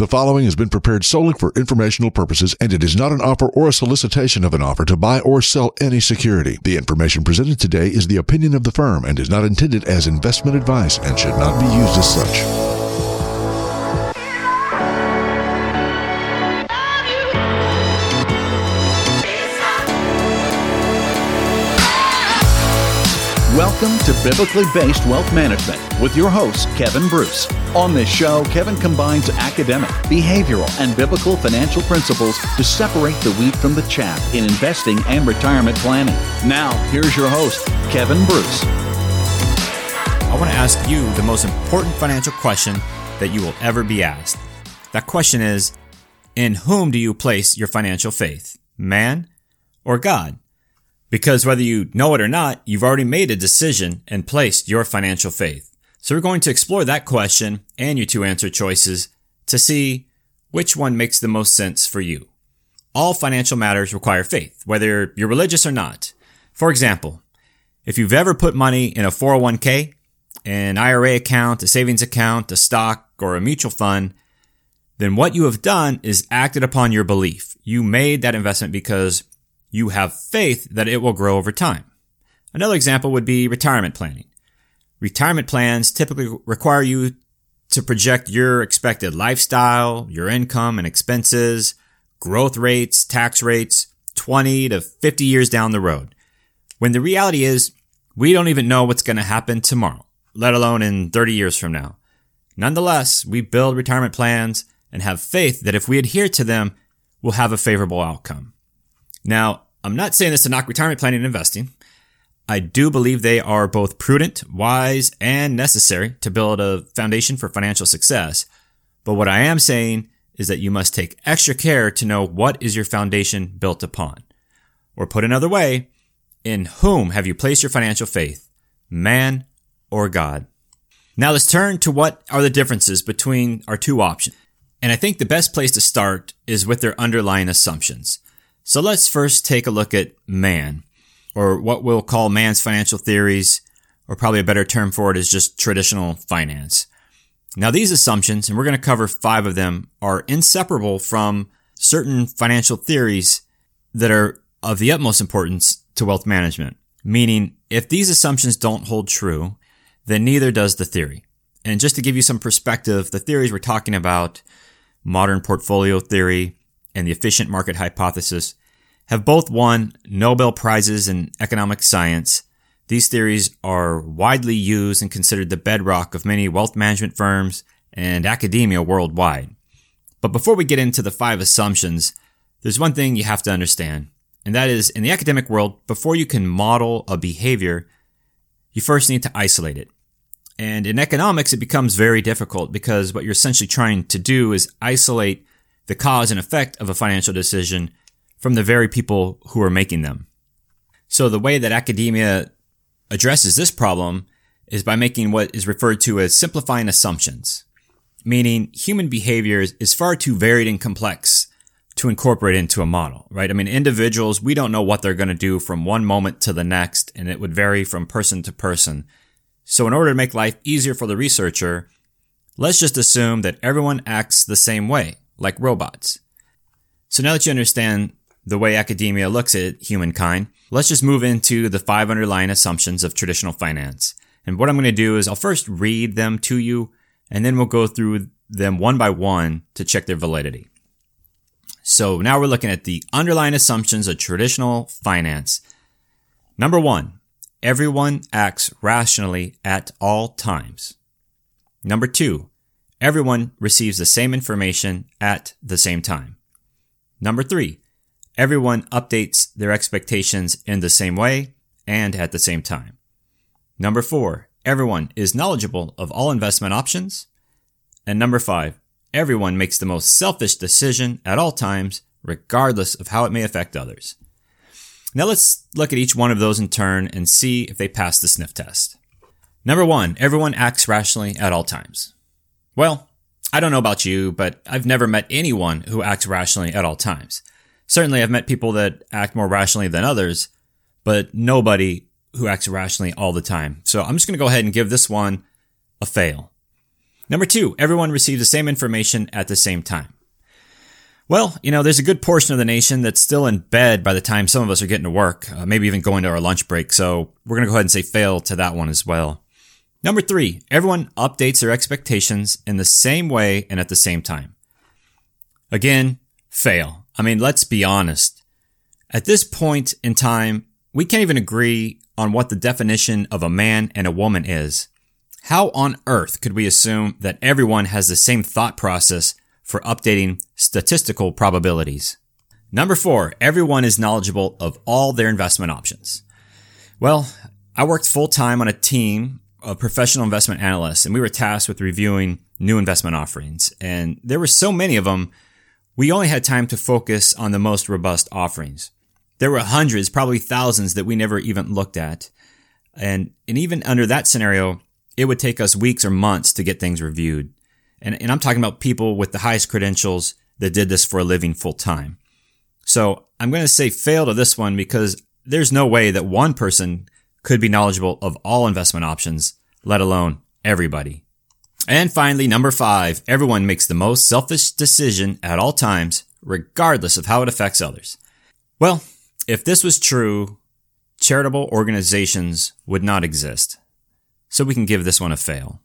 The following has been prepared solely for informational purposes, and it is not an offer or a solicitation of an offer to buy or sell any security. The information presented today is the opinion of the firm and is not intended as investment advice and should not be used as such. Welcome to Biblically Based Wealth Management with your host, Kevin Bruce. On this show, Kevin combines academic, behavioral, and biblical financial principles to separate the wheat from the chaff in investing and retirement planning. Now, here's your host, Kevin Bruce. I want to ask you the most important financial question that you will ever be asked. That question is In whom do you place your financial faith? Man or God? Because whether you know it or not, you've already made a decision and placed your financial faith. So we're going to explore that question and your two answer choices to see which one makes the most sense for you. All financial matters require faith, whether you're religious or not. For example, if you've ever put money in a 401k, an IRA account, a savings account, a stock, or a mutual fund, then what you have done is acted upon your belief. You made that investment because you have faith that it will grow over time. Another example would be retirement planning. Retirement plans typically require you to project your expected lifestyle, your income and expenses, growth rates, tax rates, 20 to 50 years down the road. When the reality is, we don't even know what's going to happen tomorrow, let alone in 30 years from now. Nonetheless, we build retirement plans and have faith that if we adhere to them, we'll have a favorable outcome. Now, I'm not saying this to knock retirement planning and investing. I do believe they are both prudent, wise, and necessary to build a foundation for financial success. But what I am saying is that you must take extra care to know what is your foundation built upon. Or put another way, in whom have you placed your financial faith? Man or God? Now let's turn to what are the differences between our two options. And I think the best place to start is with their underlying assumptions. So let's first take a look at man, or what we'll call man's financial theories, or probably a better term for it is just traditional finance. Now these assumptions, and we're going to cover five of them, are inseparable from certain financial theories that are of the utmost importance to wealth management. Meaning, if these assumptions don't hold true, then neither does the theory. And just to give you some perspective, the theories we're talking about, modern portfolio theory and the efficient market hypothesis, have both won Nobel Prizes in economic science. These theories are widely used and considered the bedrock of many wealth management firms and academia worldwide. But before we get into the five assumptions, there's one thing you have to understand, and that is in the academic world, before you can model a behavior, you first need to isolate it. And in economics, it becomes very difficult because what you're essentially trying to do is isolate the cause and effect of a financial decision from the very people who are making them. So the way that academia addresses this problem is by making what is referred to as simplifying assumptions, meaning human behavior is far too varied and complex to incorporate into a model, right? I mean, individuals, we don't know what they're going to do from one moment to the next, and it would vary from person to person. So in order to make life easier for the researcher, let's just assume that everyone acts the same way, like robots. So now that you understand the way academia looks at humankind, let's just move into the five underlying assumptions of traditional finance. And what I'm going to do is I'll first read them to you, and then we'll go through them one by one to check their validity. So now we're looking at the underlying assumptions of traditional finance. Number one, everyone acts rationally at all times. Number two, everyone receives the same information at the same time. Number three, Everyone updates their expectations in the same way and at the same time. Number four, everyone is knowledgeable of all investment options. And number five, everyone makes the most selfish decision at all times, regardless of how it may affect others. Now let's look at each one of those in turn and see if they pass the sniff test. Number one, everyone acts rationally at all times. Well, I don't know about you, but I've never met anyone who acts rationally at all times certainly I've met people that act more rationally than others, but nobody who acts rationally all the time. So I'm just going to go ahead and give this one a fail. Number two, everyone receives the same information at the same time. Well, you know, there's a good portion of the nation that's still in bed by the time some of us are getting to work, uh, maybe even going to our lunch break. So we're going to go ahead and say fail to that one as well. Number three, everyone updates their expectations in the same way and at the same time. Again, fail. I mean, let's be honest. At this point in time, we can't even agree on what the definition of a man and a woman is. How on earth could we assume that everyone has the same thought process for updating statistical probabilities? Number four, everyone is knowledgeable of all their investment options. Well, I worked full time on a team of professional investment analysts and we were tasked with reviewing new investment offerings. And there were so many of them, we only had time to focus on the most robust offerings. There were hundreds, probably thousands that we never even looked at. And, and even under that scenario, it would take us weeks or months to get things reviewed. And, and I'm talking about people with the highest credentials that did this for a living full time. So I'm going to say fail to this one because there's no way that one person could be knowledgeable of all investment options, let alone everybody. And finally, number five, everyone makes the most selfish decision at all times, regardless of how it affects others. Well, if this was true, charitable organizations would not exist. So we can give this one a fail.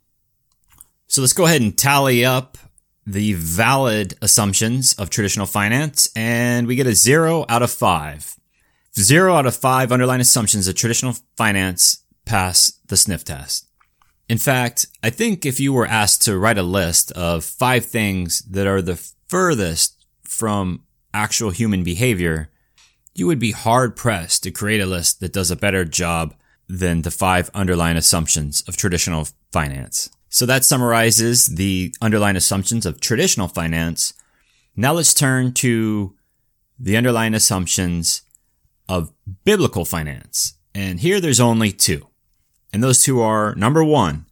So let's go ahead and tally up the valid assumptions of traditional finance, and we get a zero out of five. Zero out of five underlying assumptions of traditional finance pass the sniff test. In fact, I think if you were asked to write a list of five things that are the furthest from actual human behavior, you would be hard pressed to create a list that does a better job than the five underlying assumptions of traditional finance. So that summarizes the underlying assumptions of traditional finance. Now let's turn to the underlying assumptions of biblical finance. And here there's only two. And those two are number one,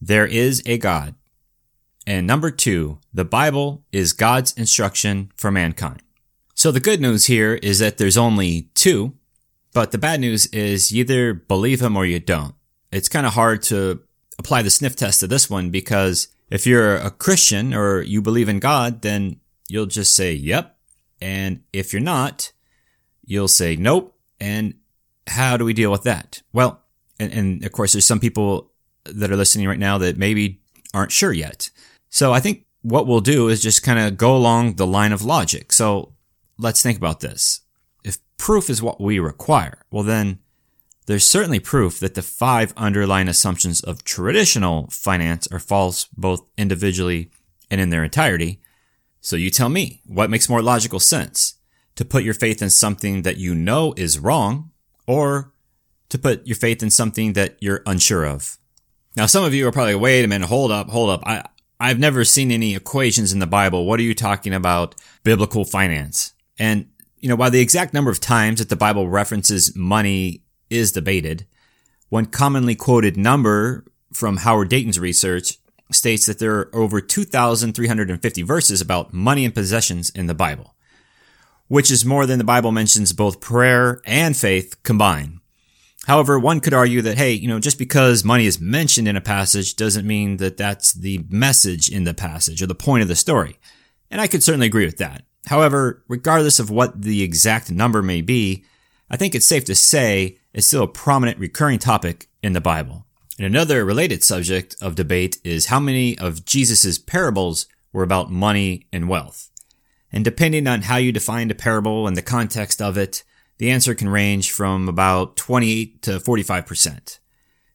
there is a God. And number two, the Bible is God's instruction for mankind. So the good news here is that there's only two but the bad news is you either believe him or you don't. It's kind of hard to apply the sniff test to this one because if you're a Christian or you believe in God, then you'll just say, yep. And if you're not, you'll say, nope. And how do we deal with that? Well, and, and of course, there's some people that are listening right now that maybe aren't sure yet. So I think what we'll do is just kind of go along the line of logic. So let's think about this If proof is what we require, well then there's certainly proof that the five underlying assumptions of traditional finance are false both individually and in their entirety. So you tell me, what makes more logical sense? To put your faith in something that you know is wrong or to put your faith in something that you're unsure of? Now, some of you are probably, wait a minute, hold up, hold up. I, I've never seen any equations in the Bible. What are you talking about? Biblical finance. And you know, while the exact number of times that the Bible references money is debated, one commonly quoted number from Howard Dayton's research states that there are over 2,350 verses about money and possessions in the Bible, which is more than the Bible mentions both prayer and faith combined. However, one could argue that, hey, you know, just because money is mentioned in a passage doesn't mean that that's the message in the passage or the point of the story. And I could certainly agree with that. However, regardless of what the exact number may be, I think it's safe to say it's still a prominent recurring topic in the Bible. And another related subject of debate is how many of Jesus' parables were about money and wealth. And depending on how you define a parable and the context of it, the answer can range from about 28 to 45%.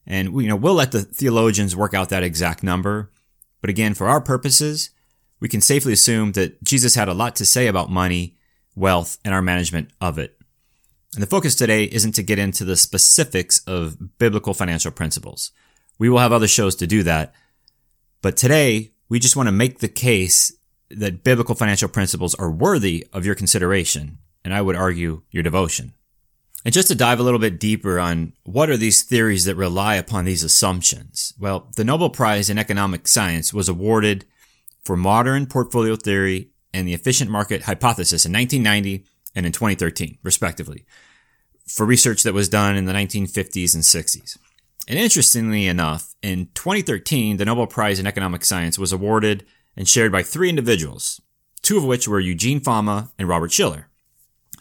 And you know, we'll let the theologians work out that exact number. But again, for our purposes, we can safely assume that Jesus had a lot to say about money, wealth, and our management of it. And the focus today isn't to get into the specifics of biblical financial principles. We will have other shows to do that. But today, we just want to make the case that biblical financial principles are worthy of your consideration, and I would argue your devotion. And just to dive a little bit deeper on what are these theories that rely upon these assumptions? Well, the Nobel Prize in Economic Science was awarded for modern portfolio theory and the efficient market hypothesis in 1990 and in 2013, respectively, for research that was done in the 1950s and 60s. And interestingly enough, in 2013, the Nobel Prize in Economic Science was awarded and shared by three individuals, two of which were Eugene Fama and Robert Shiller.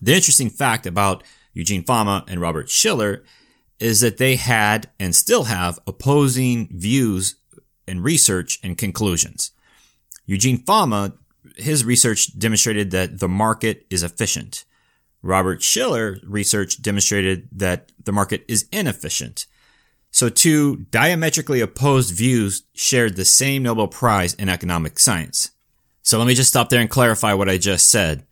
The interesting fact about Eugene Fama and Robert Shiller is that they had and still have opposing views and research and conclusions. Eugene Fama, his research demonstrated that the market is efficient. Robert Shiller research demonstrated that the market is inefficient. So two diametrically opposed views shared the same Nobel Prize in economic science. So let me just stop there and clarify what I just said.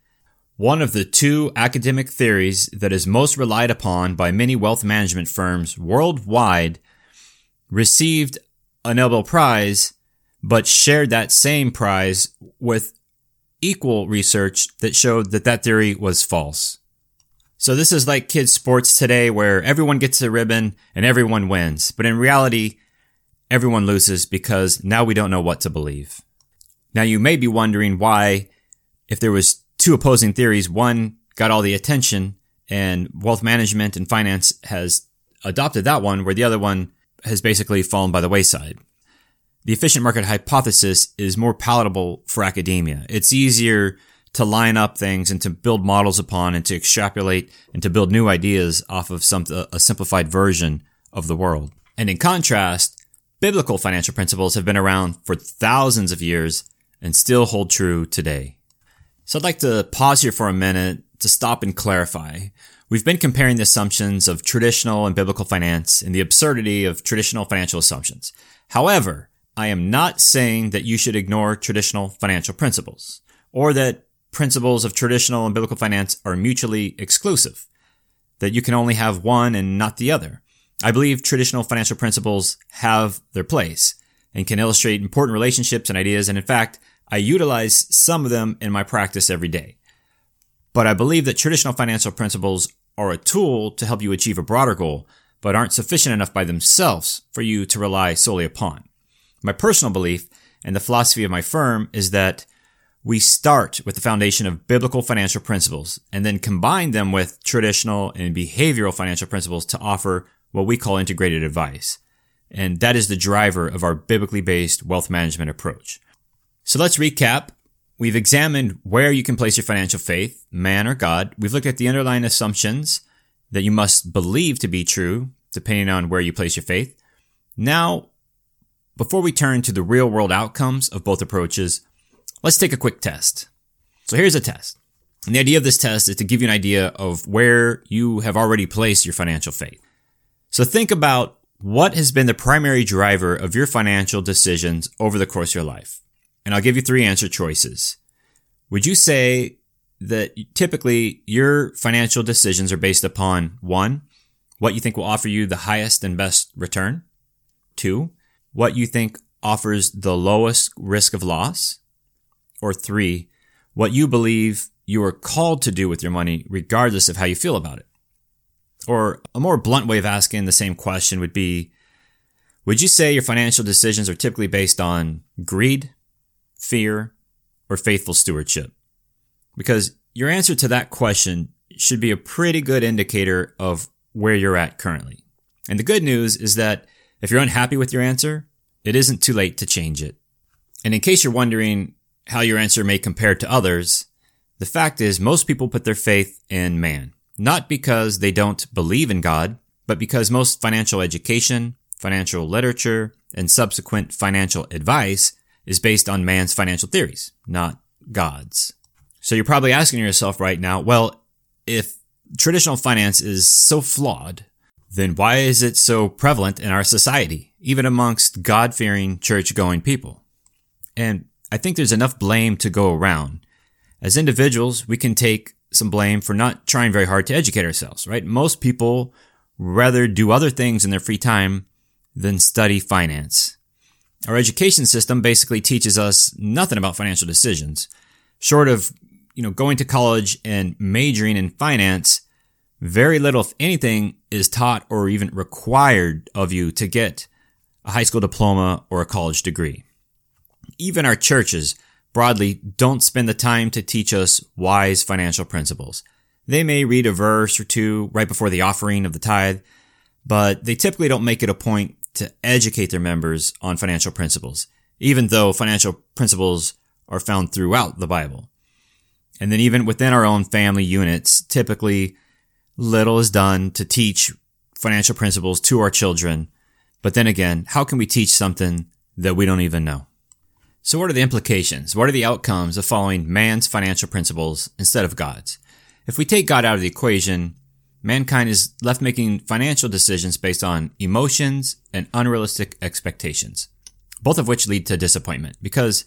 One of the two academic theories that is most relied upon by many wealth management firms worldwide received a Nobel Prize, but shared that same prize with equal research that showed that that theory was false. So this is like kids sports today where everyone gets a ribbon and everyone wins. But in reality, everyone loses because now we don't know what to believe. Now you may be wondering why, if there was two opposing theories. One got all the attention and wealth management and finance has adopted that one where the other one has basically fallen by the wayside. The efficient market hypothesis is more palatable for academia. It's easier to line up things and to build models upon and to extrapolate and to build new ideas off of some, a simplified version of the world. And in contrast, biblical financial principles have been around for thousands of years and still hold true today. So I'd like to pause here for a minute to stop and clarify. We've been comparing the assumptions of traditional and biblical finance and the absurdity of traditional financial assumptions. However, I am not saying that you should ignore traditional financial principles or that principles of traditional and biblical finance are mutually exclusive, that you can only have one and not the other. I believe traditional financial principles have their place and can illustrate important relationships and ideas. And in fact, I utilize some of them in my practice every day. But I believe that traditional financial principles are a tool to help you achieve a broader goal, but aren't sufficient enough by themselves for you to rely solely upon. My personal belief and the philosophy of my firm is that we start with the foundation of biblical financial principles and then combine them with traditional and behavioral financial principles to offer what we call integrated advice. And that is the driver of our biblically based wealth management approach. So let's recap. We've examined where you can place your financial faith, man or God. We've looked at the underlying assumptions that you must believe to be true, depending on where you place your faith. Now, before we turn to the real world outcomes of both approaches, let's take a quick test. So here's a test. And the idea of this test is to give you an idea of where you have already placed your financial faith. So think about what has been the primary driver of your financial decisions over the course of your life and I'll give you three answer choices. Would you say that typically your financial decisions are based upon one, what you think will offer you the highest and best return? Two, what you think offers the lowest risk of loss? Or three, what you believe you are called to do with your money regardless of how you feel about it? Or a more blunt way of asking the same question would be, would you say your financial decisions are typically based on greed, fear, or faithful stewardship? Because your answer to that question should be a pretty good indicator of where you're at currently. And the good news is that if you're unhappy with your answer, it isn't too late to change it. And in case you're wondering how your answer may compare to others, the fact is most people put their faith in man, not because they don't believe in God, but because most financial education, financial literature, and subsequent financial advice is based on man's financial theories, not God's. So you're probably asking yourself right now, well, if traditional finance is so flawed, then why is it so prevalent in our society, even amongst God fearing, church going people? And I think there's enough blame to go around. As individuals, we can take some blame for not trying very hard to educate ourselves, right? Most people rather do other things in their free time than study finance. Our education system basically teaches us nothing about financial decisions. Short of, you know, going to college and majoring in finance, very little, if anything, is taught or even required of you to get a high school diploma or a college degree. Even our churches broadly don't spend the time to teach us wise financial principles. They may read a verse or two right before the offering of the tithe, but they typically don't make it a point to educate their members on financial principles, even though financial principles are found throughout the Bible. And then even within our own family units, typically little is done to teach financial principles to our children. But then again, how can we teach something that we don't even know? So what are the implications? What are the outcomes of following man's financial principles instead of God's? If we take God out of the equation, mankind is left making financial decisions based on emotions and unrealistic expectations, both of which lead to disappointment because,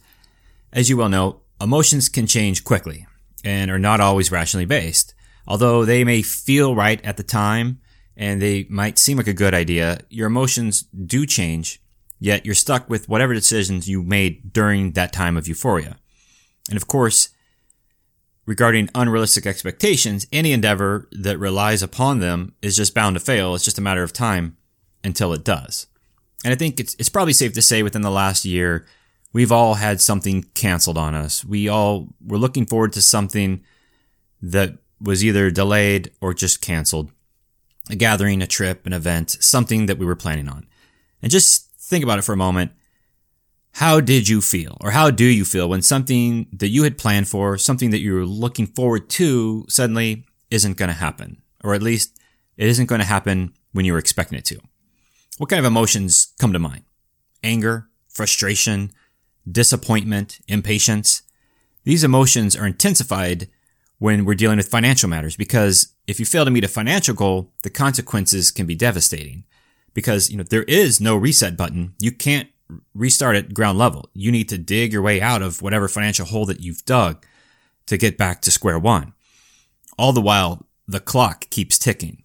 as you well know, emotions can change quickly and are not always rationally based. Although they may feel right at the time and they might seem like a good idea, your emotions do change, yet you're stuck with whatever decisions you made during that time of euphoria. And of course, regarding unrealistic expectations, any endeavor that relies upon them is just bound to fail. It's just a matter of time until it does. And I think it's, it's probably safe to say within the last year, we've all had something canceled on us. We all were looking forward to something that was either delayed or just canceled. A gathering, a trip, an event, something that we were planning on. And just think about it for a moment. How did you feel or how do you feel when something that you had planned for, something that you were looking forward to suddenly isn't going to happen? Or at least it isn't going to happen when you were expecting it to. What kind of emotions come to mind? Anger, frustration, disappointment, impatience. These emotions are intensified when we're dealing with financial matters because if you fail to meet a financial goal, the consequences can be devastating because, you know, there is no reset button. You can't restart at ground level. You need to dig your way out of whatever financial hole that you've dug to get back to square one. All the while, the clock keeps ticking.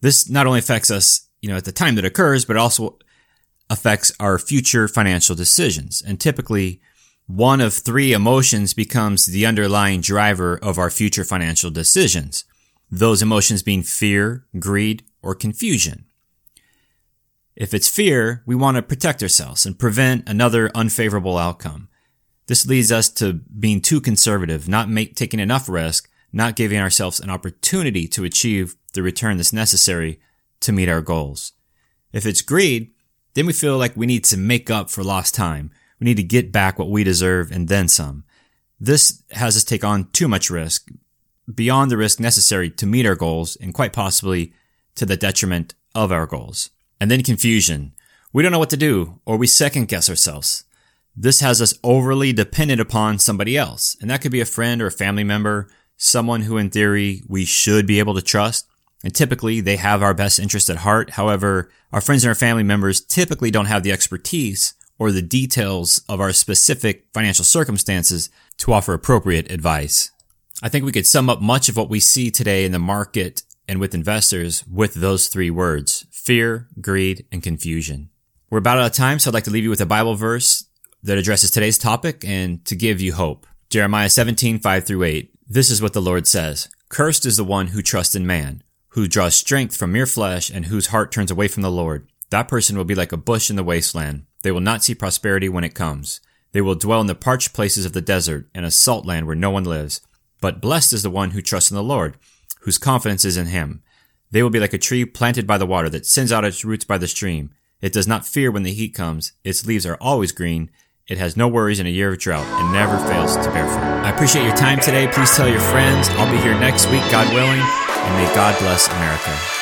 This not only affects us, you know, at the time that occurs, but also affects our future financial decisions. And typically, one of three emotions becomes the underlying driver of our future financial decisions. Those emotions being fear, greed, or confusion. If it's fear, we want to protect ourselves and prevent another unfavorable outcome. This leads us to being too conservative, not make, taking enough risk, not giving ourselves an opportunity to achieve the return that's necessary to meet our goals. If it's greed, then we feel like we need to make up for lost time. We need to get back what we deserve and then some. This has us take on too much risk, beyond the risk necessary to meet our goals and quite possibly to the detriment of our goals. And then confusion. We don't know what to do or we second guess ourselves. This has us overly dependent upon somebody else. And that could be a friend or a family member, someone who in theory we should be able to trust. And typically they have our best interest at heart. However, our friends and our family members typically don't have the expertise or the details of our specific financial circumstances to offer appropriate advice. I think we could sum up much of what we see today in the market and with investors with those three words fear, greed, and confusion. We're about out of time, so I'd like to leave you with a Bible verse that addresses today's topic and to give you hope. Jeremiah 17, 5 through 8. This is what the Lord says. Cursed is the one who trusts in man who draws strength from mere flesh and whose heart turns away from the Lord. That person will be like a bush in the wasteland. They will not see prosperity when it comes. They will dwell in the parched places of the desert, in a salt land where no one lives. But blessed is the one who trusts in the Lord, whose confidence is in him. They will be like a tree planted by the water that sends out its roots by the stream. It does not fear when the heat comes. Its leaves are always green. It has no worries in a year of drought and never fails to bear fruit. I appreciate your time today. Please tell your friends. I'll be here next week, God willing and may God bless America.